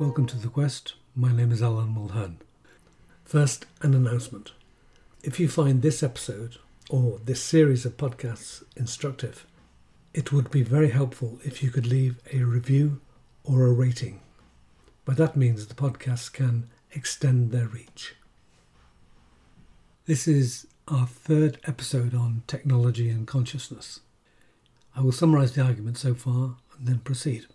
Welcome to The Quest. My name is Alan Mulhern. First, an announcement. If you find this episode or this series of podcasts instructive, it would be very helpful if you could leave a review or a rating. By that means, the podcasts can extend their reach. This is our third episode on technology and consciousness. I will summarize the argument so far and then proceed.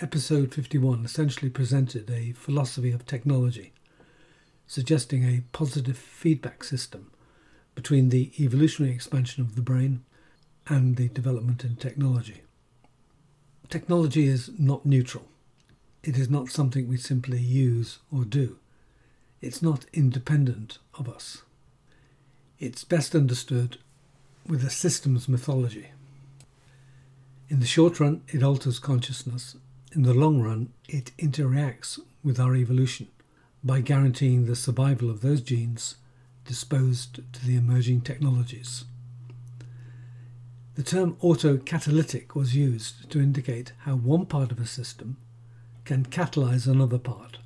Episode 51 essentially presented a philosophy of technology, suggesting a positive feedback system between the evolutionary expansion of the brain and the development in technology. Technology is not neutral. It is not something we simply use or do. It's not independent of us. It's best understood with a systems mythology. In the short run, it alters consciousness in the long run, it interacts with our evolution by guaranteeing the survival of those genes disposed to the emerging technologies. The term autocatalytic was used to indicate how one part of a system can catalyze another part,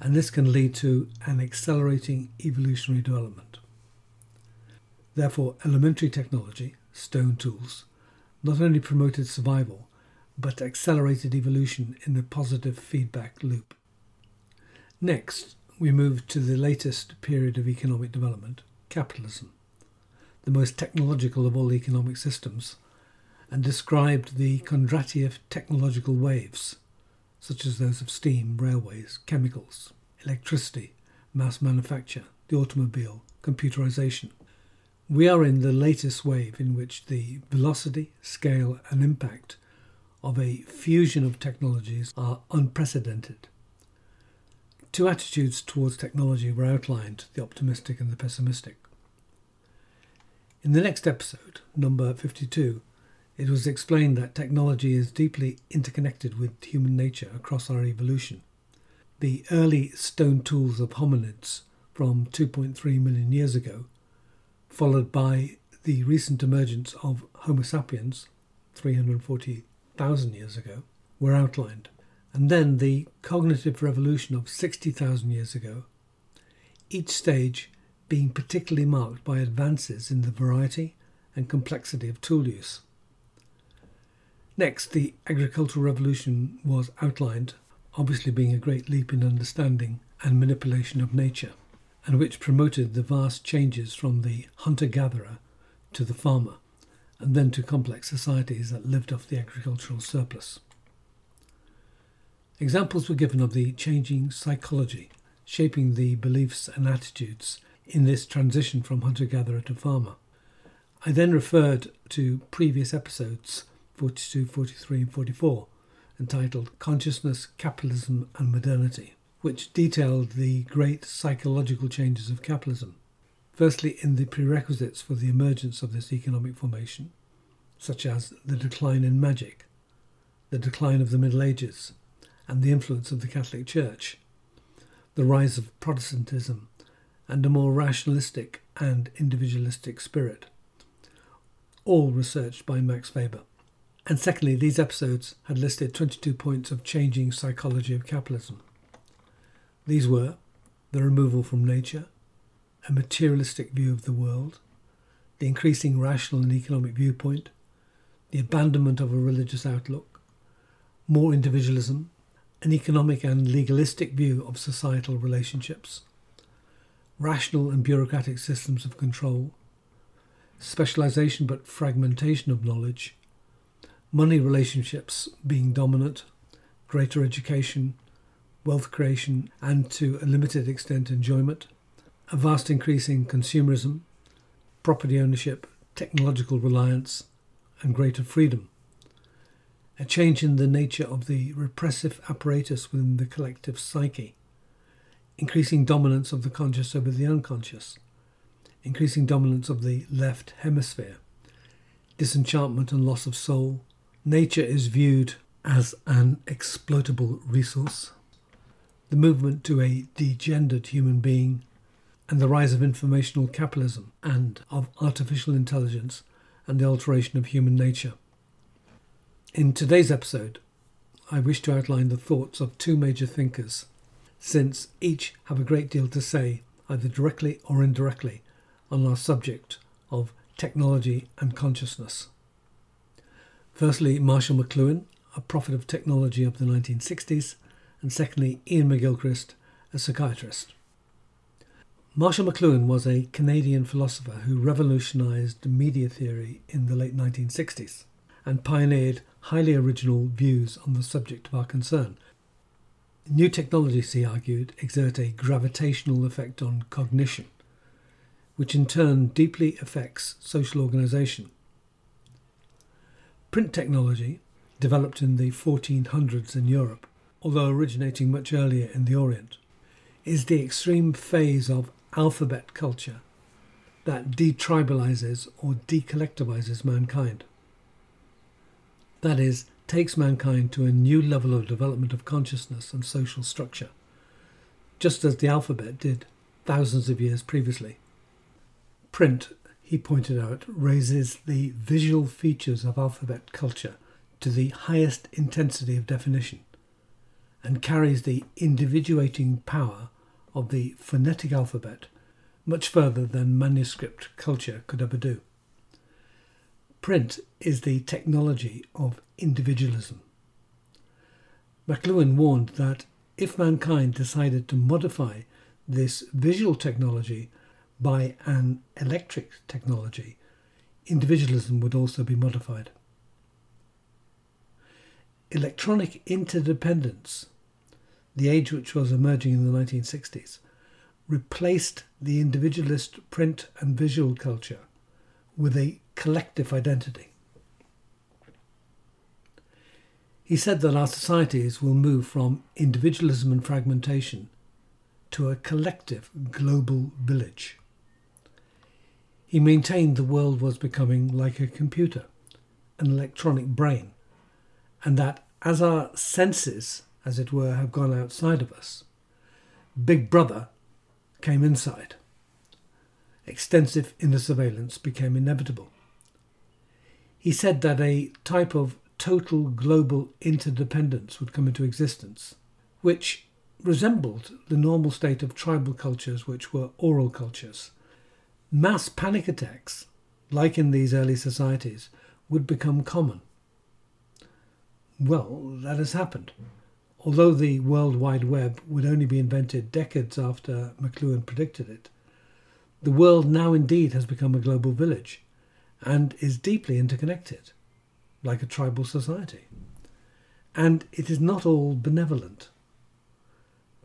and this can lead to an accelerating evolutionary development. Therefore, elementary technology, stone tools, not only promoted survival but accelerated evolution in the positive feedback loop. Next, we move to the latest period of economic development, capitalism, the most technological of all economic systems, and described the Kondratiev technological waves, such as those of steam, railways, chemicals, electricity, mass manufacture, the automobile, computerization. We are in the latest wave in which the velocity, scale, and impact of a fusion of technologies are unprecedented. Two attitudes towards technology were outlined the optimistic and the pessimistic. In the next episode, number 52, it was explained that technology is deeply interconnected with human nature across our evolution. The early stone tools of hominids from 2.3 million years ago, followed by the recent emergence of Homo sapiens 340 thousand years ago were outlined, and then the cognitive revolution of 60,000 years ago, each stage being particularly marked by advances in the variety and complexity of tool use. Next, the agricultural revolution was outlined, obviously being a great leap in understanding and manipulation of nature, and which promoted the vast changes from the hunter gatherer to the farmer and then to complex societies that lived off the agricultural surplus. Examples were given of the changing psychology shaping the beliefs and attitudes in this transition from hunter gatherer to farmer. I then referred to previous episodes 42, 43, and 44, entitled Consciousness, Capitalism, and Modernity, which detailed the great psychological changes of capitalism Firstly, in the prerequisites for the emergence of this economic formation, such as the decline in magic, the decline of the Middle Ages, and the influence of the Catholic Church, the rise of Protestantism, and a more rationalistic and individualistic spirit, all researched by Max Weber. And secondly, these episodes had listed 22 points of changing psychology of capitalism. These were the removal from nature, a materialistic view of the world, the increasing rational and economic viewpoint, the abandonment of a religious outlook, more individualism, an economic and legalistic view of societal relationships, rational and bureaucratic systems of control, specialization but fragmentation of knowledge, money relationships being dominant, greater education, wealth creation, and to a limited extent enjoyment a vast increase in consumerism, property ownership, technological reliance, and greater freedom. A change in the nature of the repressive apparatus within the collective psyche, increasing dominance of the conscious over the unconscious, increasing dominance of the left hemisphere, disenchantment and loss of soul. Nature is viewed as an exploitable resource. The movement to a degendered human being and the rise of informational capitalism and of artificial intelligence and the alteration of human nature. In today's episode, I wish to outline the thoughts of two major thinkers, since each have a great deal to say, either directly or indirectly, on our subject of technology and consciousness. Firstly, Marshall McLuhan, a prophet of technology of the 1960s, and secondly, Iain McGilchrist, a psychiatrist. Marshall McLuhan was a Canadian philosopher who revolutionized media theory in the late 1960s and pioneered highly original views on the subject of our concern. New technologies, he argued, exert a gravitational effect on cognition, which in turn deeply affects social organization. Print technology, developed in the 1400s in Europe, although originating much earlier in the Orient, is the extreme phase of alphabet culture that detribalizes or decollectivizes mankind. That is, takes mankind to a new level of development of consciousness and social structure, just as the alphabet did thousands of years previously. Print, he pointed out, raises the visual features of alphabet culture to the highest intensity of definition and carries the individuating power of the phonetic alphabet much further than manuscript culture could ever do. Print is the technology of individualism. McLuhan warned that if mankind decided to modify this visual technology by an electric technology, individualism would also be modified. Electronic interdependence, the age which was emerging in the 1960s, replaced the individualist print and visual culture with a collective identity. He said that our societies will move from individualism and fragmentation to a collective global village. He maintained the world was becoming like a computer, an electronic brain, and that as our senses, as it were, have gone outside of us, Big Brother came inside. Extensive inner surveillance became inevitable. He said that a type of total global interdependence would come into existence, which resembled the normal state of tribal cultures, which were oral cultures mass panic attacks, like in these early societies, would become common. Well, that has happened. Although the World Wide Web would only be invented decades after McLuhan predicted it, the world now indeed has become a global village and is deeply interconnected, like a tribal society. And it is not all benevolent.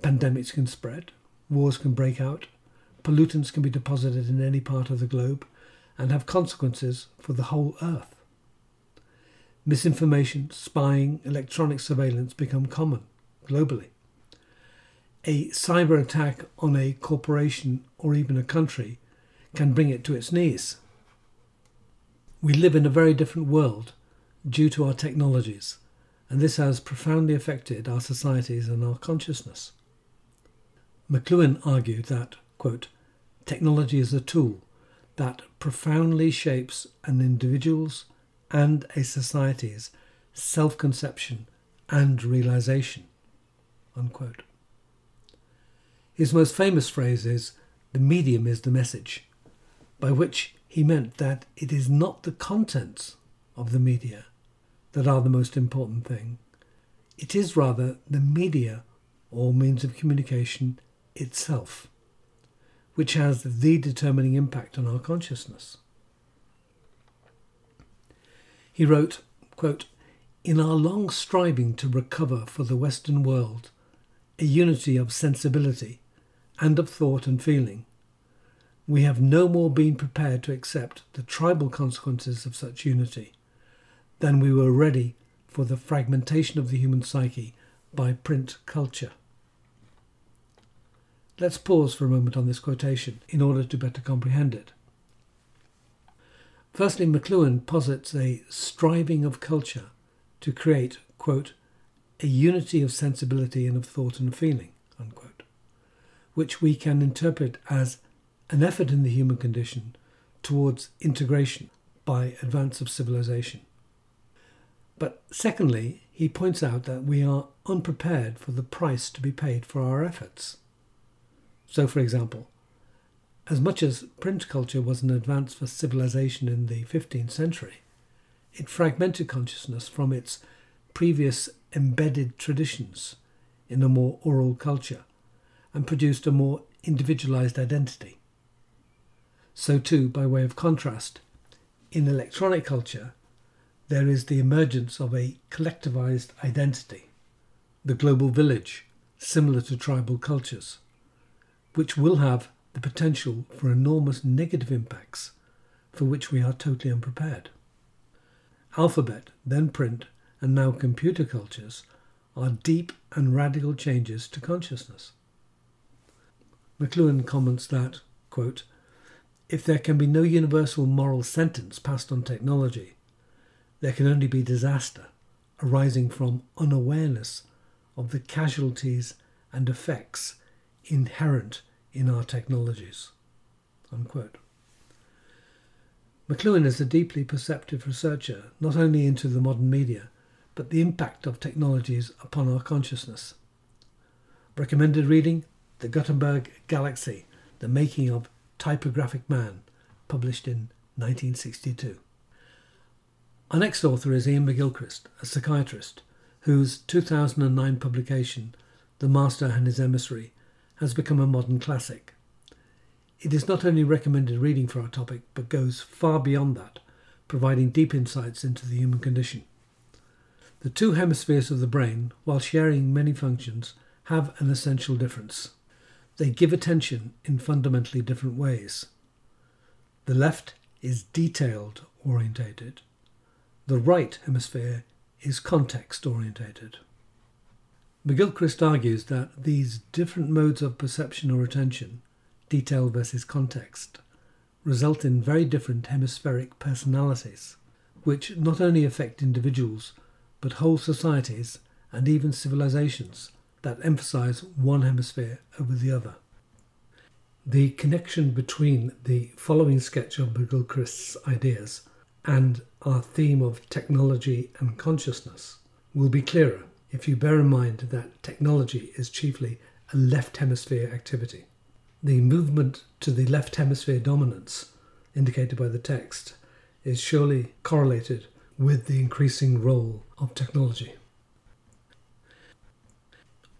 Pandemics can spread, wars can break out, pollutants can be deposited in any part of the globe and have consequences for the whole Earth. Misinformation, spying, electronic surveillance become common globally. A cyber attack on a corporation or even a country can bring it to its knees. We live in a very different world due to our technologies, and this has profoundly affected our societies and our consciousness. McLuhan argued that, quote, Technology is a tool that profoundly shapes an individual's and a society's self conception and realization. Unquote. His most famous phrase is, The medium is the message, by which he meant that it is not the contents of the media that are the most important thing. It is rather the media or means of communication itself which has the determining impact on our consciousness. He wrote, quote, In our long striving to recover for the Western world a unity of sensibility and of thought and feeling, we have no more been prepared to accept the tribal consequences of such unity than we were ready for the fragmentation of the human psyche by print culture. Let's pause for a moment on this quotation in order to better comprehend it. Firstly, McLuhan posits a striving of culture to create, quote, a unity of sensibility and of thought and feeling, unquote, which we can interpret as an effort in the human condition towards integration by advance of civilization. But secondly, he points out that we are unprepared for the price to be paid for our efforts. So, for example, as much as print culture was an advance for civilization in the 15th century, it fragmented consciousness from its previous embedded traditions in a more oral culture and produced a more individualized identity. So, too, by way of contrast, in electronic culture, there is the emergence of a collectivized identity, the global village, similar to tribal cultures, which will have the potential for enormous negative impacts for which we are totally unprepared. Alphabet, then print, and now computer cultures are deep and radical changes to consciousness. McLuhan comments that, quote, if there can be no universal moral sentence passed on technology, there can only be disaster arising from unawareness of the casualties and effects inherent in our technologies. Unquote. McLuhan is a deeply perceptive researcher not only into the modern media, but the impact of technologies upon our consciousness. Recommended reading The Gutenberg Galaxy The Making of Typographic Man, published in 1962. Our next author is Iain McGilchrist, a psychiatrist, whose 2009 publication, The Master and His Emissary, has become a modern classic. It is not only recommended reading for our topic, but goes far beyond that, providing deep insights into the human condition. The two hemispheres of the brain, while sharing many functions, have an essential difference. They give attention in fundamentally different ways. The left is detailed orientated. The right hemisphere is context orientated. McGilchrist argues that these different modes of perception or attention, detail versus context, result in very different hemispheric personalities, which not only affect individuals but whole societies and even civilizations that emphasize one hemisphere over the other. The connection between the following sketch of McGilchrist's ideas and our theme of technology and consciousness will be clearer if you bear in mind that technology is chiefly a left hemisphere activity. The movement to the left hemisphere dominance, indicated by the text, is surely correlated with the increasing role of technology.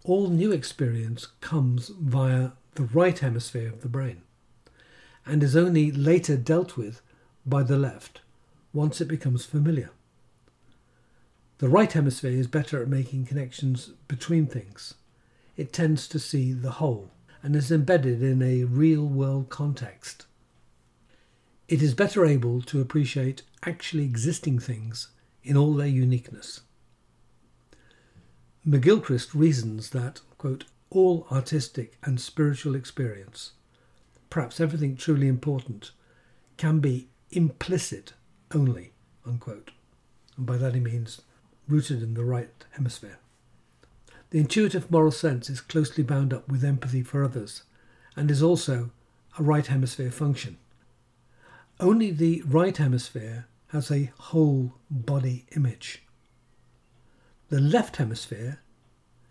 All new experience comes via the right hemisphere of the brain and is only later dealt with by the left once it becomes familiar. The right hemisphere is better at making connections between things. It tends to see the whole and is embedded in a real world context. It is better able to appreciate actually existing things in all their uniqueness. McGilchrist reasons that, quote, all artistic and spiritual experience, perhaps everything truly important, can be implicit only, unquote. And by that he means rooted in the right hemisphere. The intuitive moral sense is closely bound up with empathy for others and is also a right hemisphere function. Only the right hemisphere has a whole body image. The left hemisphere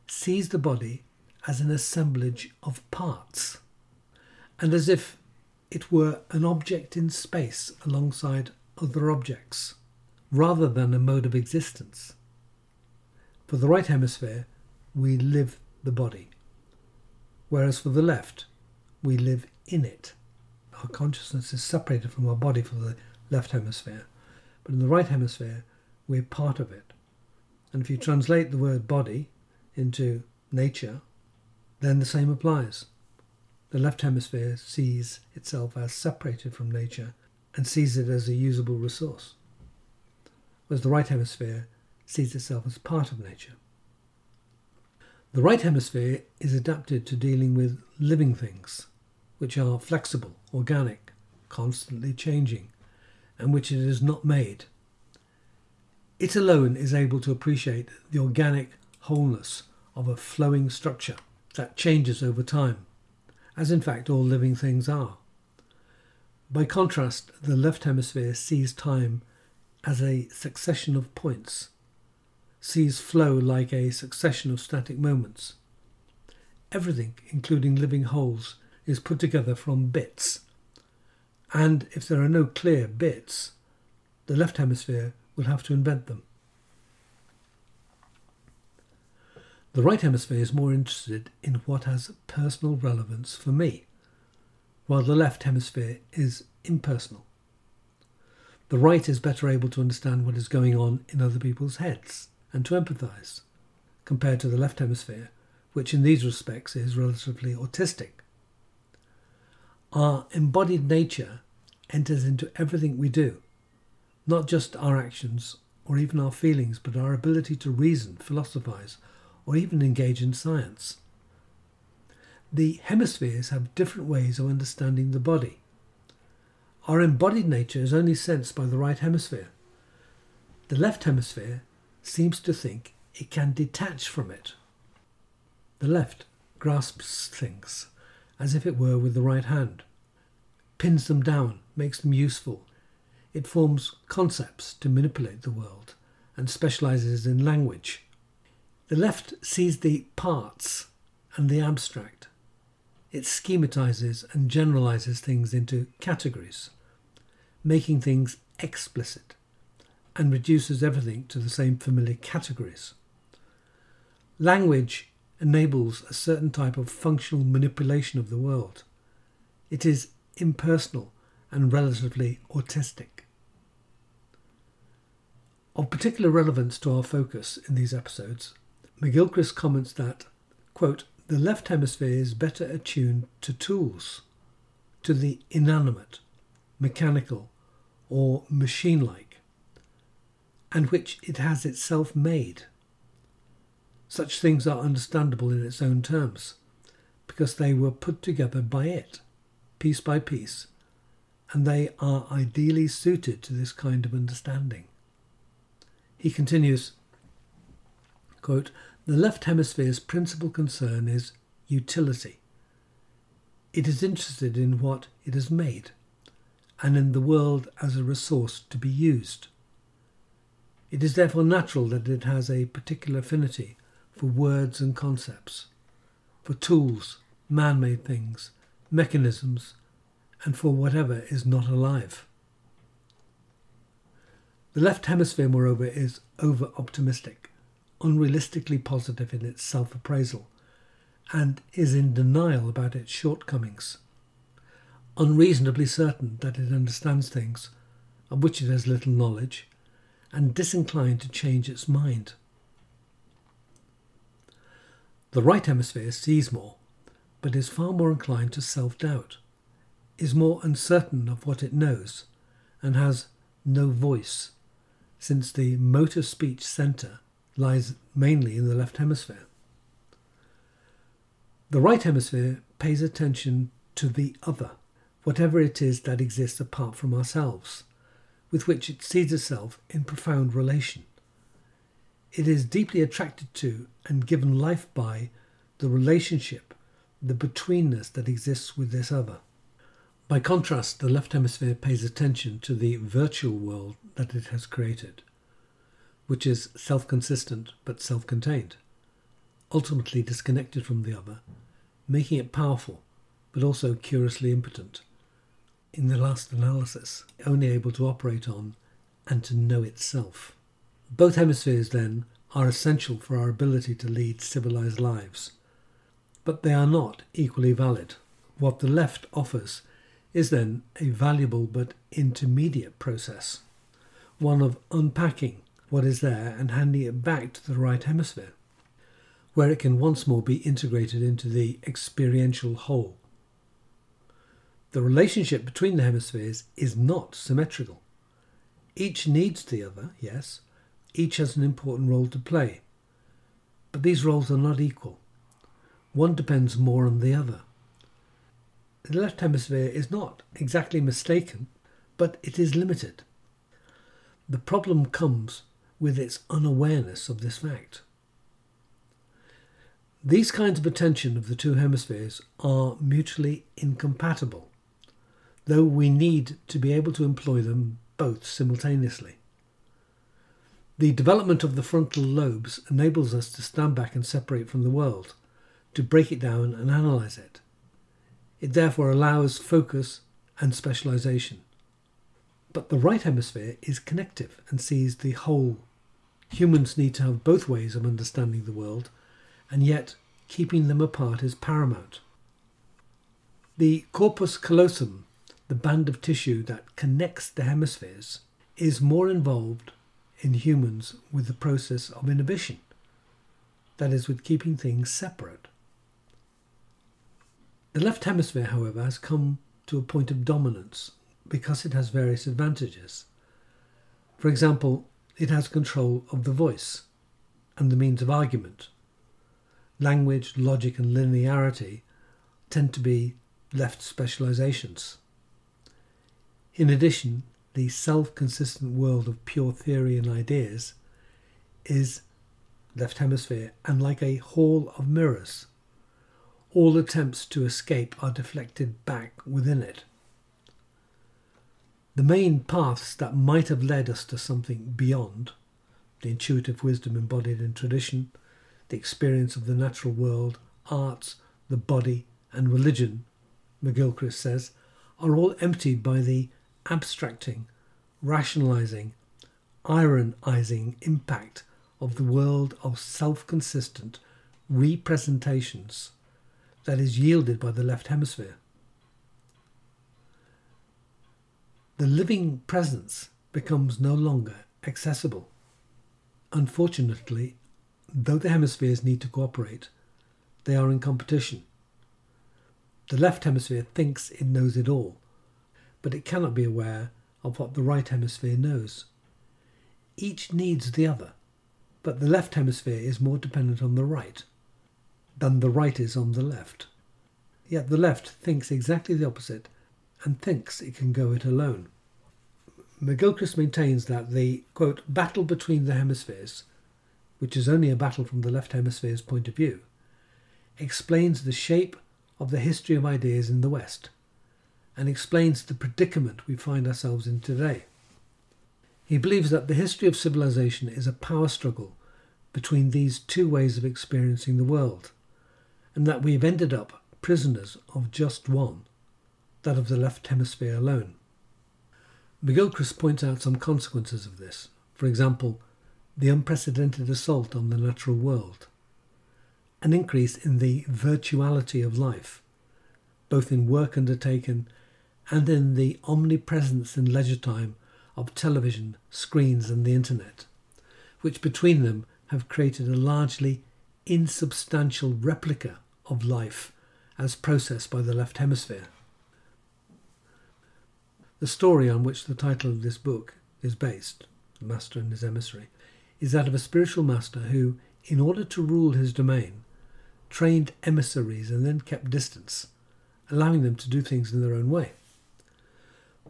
sees the body as an assemblage of parts and as if it were an object in space alongside other objects rather than a mode of existence. For the right hemisphere, we live the body, whereas for the left, we live in it. Our consciousness is separated from our body for the left hemisphere, but in the right hemisphere, we're part of it. And if you translate the word body into nature, then the same applies. The left hemisphere sees itself as separated from nature and sees it as a usable resource, whereas the right hemisphere sees itself as part of nature. The right hemisphere is adapted to dealing with living things, which are flexible, organic, constantly changing, and which it is not made. It alone is able to appreciate the organic wholeness of a flowing structure that changes over time, as in fact all living things are. By contrast, the left hemisphere sees time as a succession of points sees flow like a succession of static moments. Everything, including living wholes, is put together from bits. And if there are no clear bits, the left hemisphere will have to invent them. The right hemisphere is more interested in what has personal relevance for me, while the left hemisphere is impersonal. The right is better able to understand what is going on in other people's heads and to empathise, compared to the left hemisphere, which in these respects is relatively autistic. Our embodied nature enters into everything we do, not just our actions or even our feelings, but our ability to reason, philosophise, or even engage in science. The hemispheres have different ways of understanding the body. Our embodied nature is only sensed by the right hemisphere. The left hemisphere seems to think it can detach from it. The left grasps things as if it were with the right hand, pins them down, makes them useful. It forms concepts to manipulate the world and specializes in language. The left sees the parts and the abstract. It schematizes and generalizes things into categories, making things explicit, and reduces everything to the same familiar categories. Language enables a certain type of functional manipulation of the world. It is impersonal and relatively autistic. Of particular relevance to our focus in these episodes McGilchrist comments that, quote, the left hemisphere is better attuned to tools, to the inanimate, mechanical, or machine like, and which it has itself made. Such things are understandable in its own terms, because they were put together by it, piece by piece, and they are ideally suited to this kind of understanding. He continues, quote, the left hemisphere's principal concern is utility. It is interested in what it has made and in the world as a resource to be used. It is therefore natural that it has a particular affinity for words and concepts, for tools, man made things, mechanisms, and for whatever is not alive. The left hemisphere, moreover, is over optimistic unrealistically positive in its self appraisal and is in denial about its shortcomings, unreasonably certain that it understands things of which it has little knowledge, and disinclined to change its mind. The right hemisphere sees more, but is far more inclined to self doubt, is more uncertain of what it knows, and has no voice, since the motor speech centre lies mainly in the left hemisphere. The right hemisphere pays attention to the other, whatever it is that exists apart from ourselves, with which it sees itself in profound relation. It is deeply attracted to and given life by the relationship, the betweenness that exists with this other. By contrast, the left hemisphere pays attention to the virtual world that it has created which is self consistent but self contained, ultimately disconnected from the other, making it powerful but also curiously impotent. In the last analysis, only able to operate on and to know itself. Both hemispheres, then, are essential for our ability to lead civilized lives, but they are not equally valid. What the left offers is then a valuable but intermediate process, one of unpacking what is there and handing it back to the right hemisphere, where it can once more be integrated into the experiential whole. The relationship between the hemispheres is not symmetrical. Each needs the other, yes, each has an important role to play, but these roles are not equal. One depends more on the other. The left hemisphere is not exactly mistaken, but it is limited. The problem comes with its unawareness of this fact. These kinds of attention of the two hemispheres are mutually incompatible, though we need to be able to employ them both simultaneously. The development of the frontal lobes enables us to stand back and separate from the world, to break it down and analyze it. It therefore allows focus and specialization. But the right hemisphere is connective and sees the whole. Humans need to have both ways of understanding the world, and yet keeping them apart is paramount. The corpus callosum, the band of tissue that connects the hemispheres, is more involved in humans with the process of inhibition, that is, with keeping things separate. The left hemisphere, however, has come to a point of dominance because it has various advantages. For example, it has control of the voice and the means of argument. Language, logic, and linearity tend to be left specializations. In addition, the self consistent world of pure theory and ideas is left hemisphere and like a hall of mirrors. All attempts to escape are deflected back within it. The main paths that might have led us to something beyond, the intuitive wisdom embodied in tradition, the experience of the natural world, arts, the body, and religion, McGilchrist says, are all emptied by the abstracting, rationalizing, ironizing impact of the world of self consistent representations that is yielded by the left hemisphere. The living presence becomes no longer accessible. Unfortunately, though the hemispheres need to cooperate, they are in competition. The left hemisphere thinks it knows it all, but it cannot be aware of what the right hemisphere knows. Each needs the other, but the left hemisphere is more dependent on the right than the right is on the left. Yet the left thinks exactly the opposite and thinks it can go it alone. McGilchrist maintains that the quote, battle between the hemispheres, which is only a battle from the left hemisphere's point of view, explains the shape of the history of ideas in the West and explains the predicament we find ourselves in today. He believes that the history of civilization is a power struggle between these two ways of experiencing the world, and that we have ended up prisoners of just one, that of the left hemisphere alone. McGilchrist points out some consequences of this, for example, the unprecedented assault on the natural world, an increase in the virtuality of life, both in work undertaken and in the omnipresence in leisure time of television, screens, and the internet, which between them have created a largely insubstantial replica of life as processed by the left hemisphere. The story on which the title of this book is based, The Master and His Emissary, is that of a spiritual master who, in order to rule his domain, trained emissaries and then kept distance, allowing them to do things in their own way.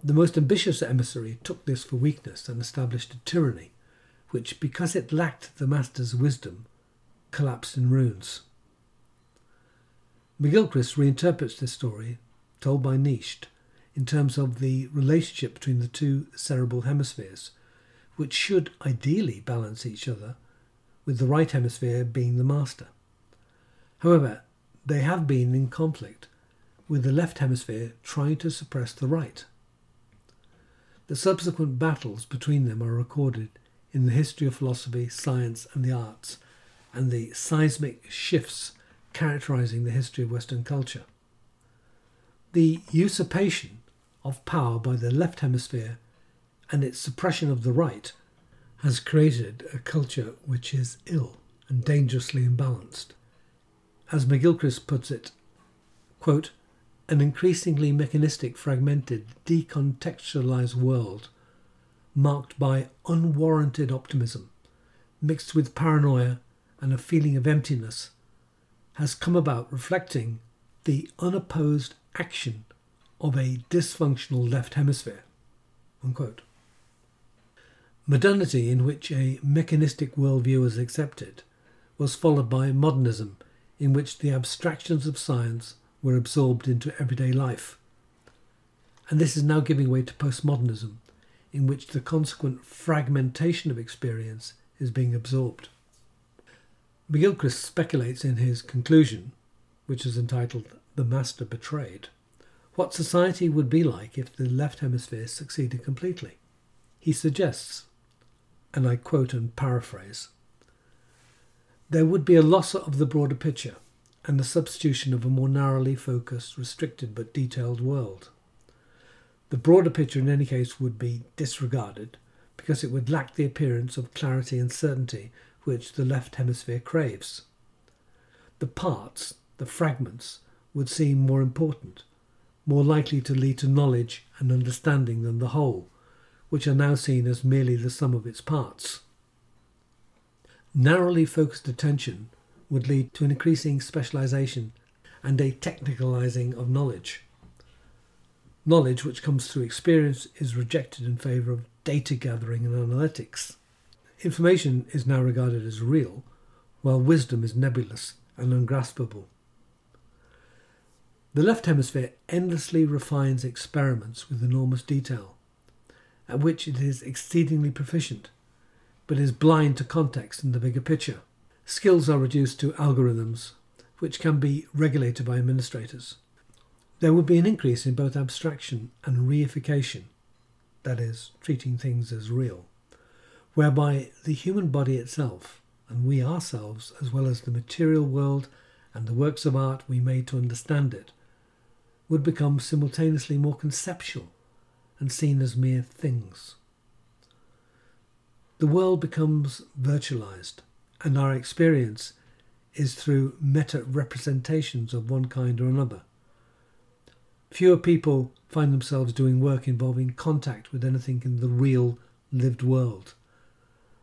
The most ambitious emissary took this for weakness and established a tyranny, which, because it lacked the master's wisdom, collapsed in ruins. McGilchrist reinterprets this story, told by Nietzsche, in terms of the relationship between the two cerebral hemispheres, which should ideally balance each other, with the right hemisphere being the master. However, they have been in conflict, with the left hemisphere trying to suppress the right. The subsequent battles between them are recorded in the history of philosophy, science, and the arts, and the seismic shifts characterizing the history of Western culture. The usurpation of power by the left hemisphere and its suppression of the right has created a culture which is ill and dangerously imbalanced. As McGilchrist puts it, quote, an increasingly mechanistic, fragmented, decontextualized world marked by unwarranted optimism, mixed with paranoia and a feeling of emptiness, has come about reflecting the unopposed action of a dysfunctional left hemisphere. Unquote. Modernity, in which a mechanistic worldview was accepted, was followed by modernism, in which the abstractions of science were absorbed into everyday life. And this is now giving way to postmodernism, in which the consequent fragmentation of experience is being absorbed. McGilchrist speculates in his conclusion, which is entitled The Master Betrayed, what society would be like if the left hemisphere succeeded completely. He suggests, and I quote and paraphrase, there would be a loss of the broader picture and the substitution of a more narrowly focused, restricted but detailed world. The broader picture, in any case, would be disregarded because it would lack the appearance of clarity and certainty which the left hemisphere craves. The parts, the fragments, would seem more important, more likely to lead to knowledge and understanding than the whole, which are now seen as merely the sum of its parts. Narrowly focused attention would lead to an increasing specialization and a technicalizing of knowledge. Knowledge which comes through experience is rejected in favor of data gathering and analytics. Information is now regarded as real, while wisdom is nebulous and ungraspable. The left hemisphere endlessly refines experiments with enormous detail, at which it is exceedingly proficient, but is blind to context and the bigger picture. Skills are reduced to algorithms, which can be regulated by administrators. There would be an increase in both abstraction and reification, that is, treating things as real, whereby the human body itself, and we ourselves, as well as the material world and the works of art we made to understand it, would become simultaneously more conceptual and seen as mere things. The world becomes virtualized, and our experience is through meta representations of one kind or another. Fewer people find themselves doing work involving contact with anything in the real lived world,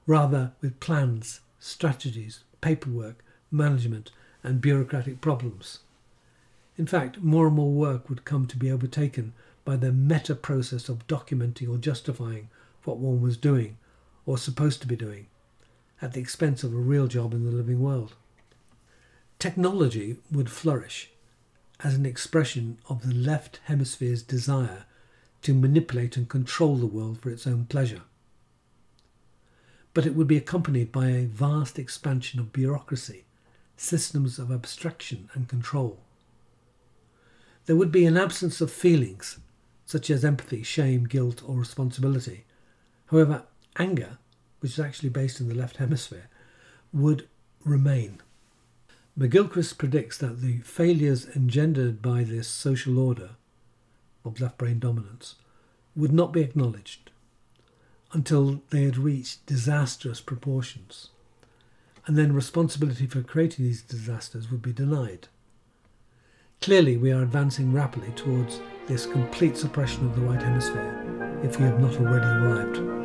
rather with plans, strategies, paperwork, management, and bureaucratic problems. In fact, more and more work would come to be overtaken by the meta process of documenting or justifying what one was doing or supposed to be doing at the expense of a real job in the living world. Technology would flourish as an expression of the left hemisphere's desire to manipulate and control the world for its own pleasure. But it would be accompanied by a vast expansion of bureaucracy, systems of abstraction and control. There would be an absence of feelings, such as empathy, shame, guilt, or responsibility. However, anger which is actually based in the left hemisphere, would remain. McGilchrist predicts that the failures engendered by this social order of left brain dominance would not be acknowledged until they had reached disastrous proportions, and then responsibility for creating these disasters would be denied. Clearly, we are advancing rapidly towards this complete suppression of the right hemisphere if we have not already arrived.